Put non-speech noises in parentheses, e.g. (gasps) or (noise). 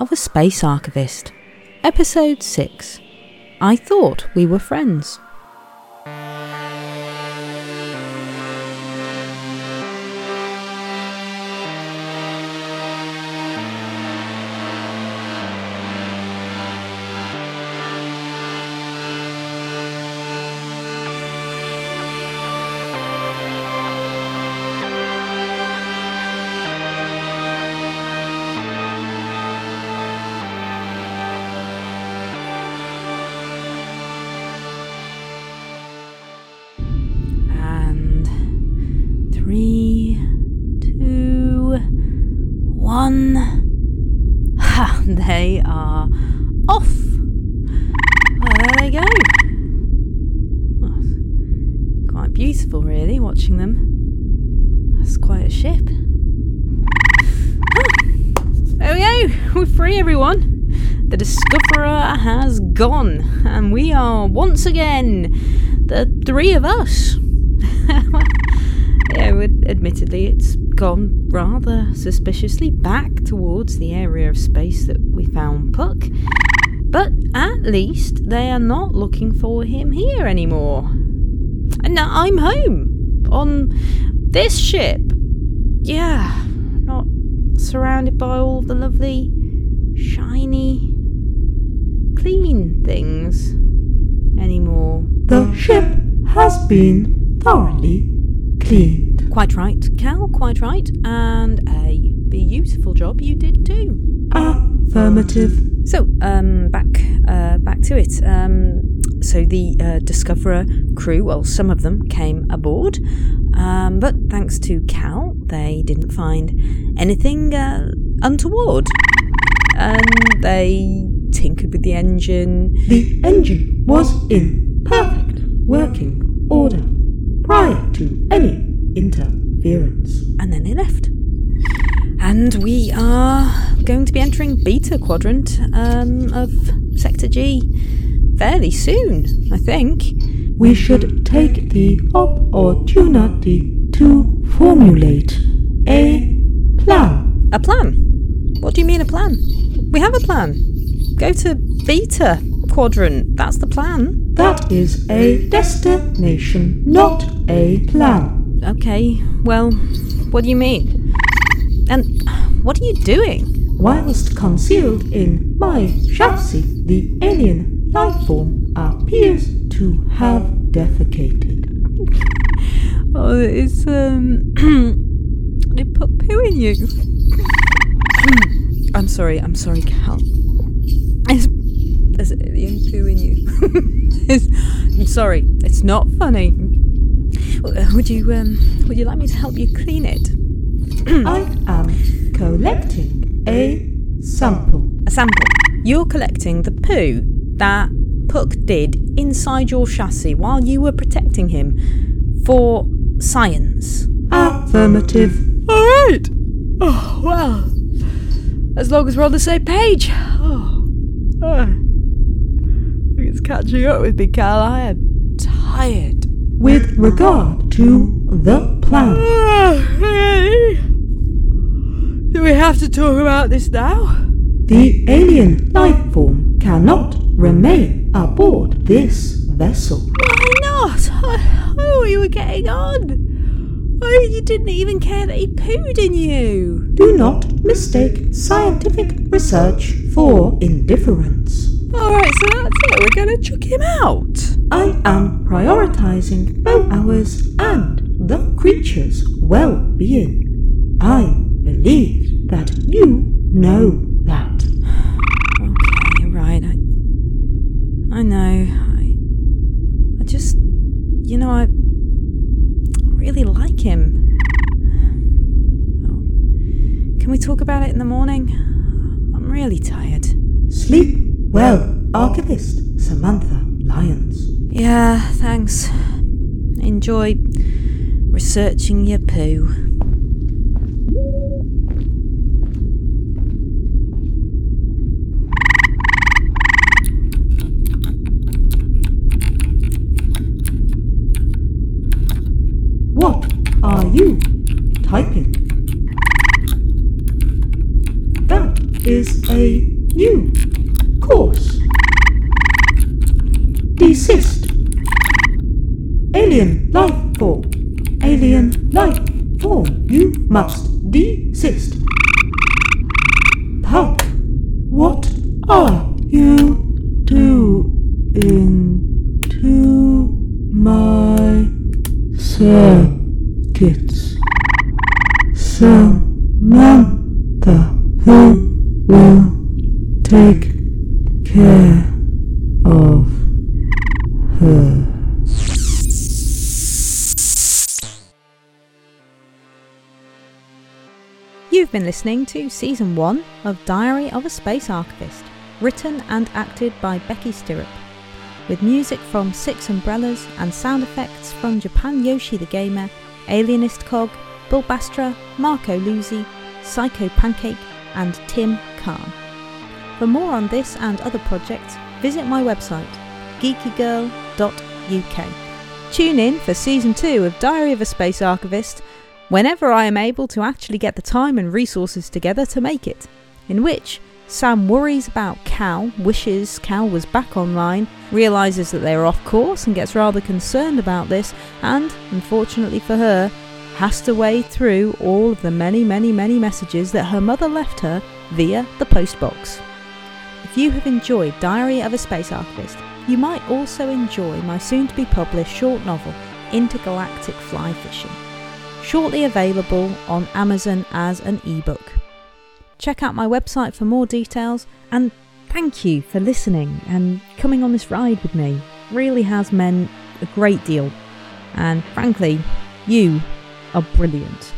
of a Space Archivist. Episode 6 I Thought We Were Friends. Three, two, one. Ha! (laughs) They are off. Well, there they go. Well, quite beautiful, really, watching them. That's quite a ship. (gasps) There we go. (laughs) We're free, everyone. The Discoverer has gone, and we are once again the three of us. (laughs) yeah, admittedly, it's gone rather suspiciously back towards the area of space that we found Puck. But at least they are not looking for him here anymore. And now I'm home on this ship. Yeah, not surrounded by all the lovely, shiny, clean things anymore. The ship has been thoroughly Quite right, Cal, quite right. And a beautiful job you did too. Affirmative. So, um, back, uh, back to it. Um, so the uh, Discoverer crew, well, some of them came aboard, um, but thanks to Cal, they didn't find anything uh, untoward, and they tinkered with the engine. The engine was in perfect working order prior to any interference. and then they left. And we are going to be entering beta quadrant um, of Sector G fairly soon, I think. We should take the opportunity to formulate a plan. A plan? What do you mean a plan? We have a plan. Go to beta quadrant. That's the plan. That is a destination, not a plan. Okay, well, what do you mean? And what are you doing? Whilst concealed in my chassis, the alien life form appears to have defecated. Oh, it's, um. (clears throat) they put poo in you. (clears throat) I'm sorry, I'm sorry, Cal. It's, there's alien poo in you. it's, I'm sorry, it's not funny. Would you, um, would you like me to help you clean it? (clears throat) I am collecting a sample. A sample. You're collecting the poo that Puck did inside your chassis while you were protecting him for science. Affirmative. Alright! Oh, well. As long as we're on the same page. Oh. oh. I think it's catching up with me, Cal. I am tired. With regard to the plan. (sighs) Do we have to talk about this now? the alien life form cannot remain aboard this vessel. Why not? I, I thought you were getting on. Oh, you didn't even care that he pooed in you. Do not mistake scientific research for indifference. Alright, so that's it. We're gonna chuck him out. I am prioritizing both ours and the creature's well being. I believe that you know that. Okay, right. I, I know. I, I just, you know, I really like him. Oh, Can we talk about it in the morning? I'm really tired. Sleep well, Archivist Samantha Lyons. Yeah, thanks. Enjoy researching your poo. What are you typing? That is a new course. Desist. Alien life form. Alien life form. You must desist. Pulp. What are you doing to my circuits? Samantha, who will take care of her? You've been listening to Season 1 of Diary of a Space Archivist, written and acted by Becky Stirrup, with music from Six Umbrellas and sound effects from Japan Yoshi the Gamer, Alienist Cog, Bill Bastra, Marco Luzzi, Psycho Pancake, and Tim Kahn. For more on this and other projects, visit my website, geekygirl.uk. Tune in for Season 2 of Diary of a Space Archivist whenever I am able to actually get the time and resources together to make it, in which Sam worries about Cal, wishes Cal was back online, realises that they are off course and gets rather concerned about this, and, unfortunately for her, has to wade through all of the many, many, many messages that her mother left her via the postbox. If you have enjoyed Diary of a Space Archivist, you might also enjoy my soon to be published short novel, Intergalactic Fly Fishing shortly available on Amazon as an ebook. Check out my website for more details and thank you for listening and coming on this ride with me. Really has meant a great deal. And frankly, you are brilliant.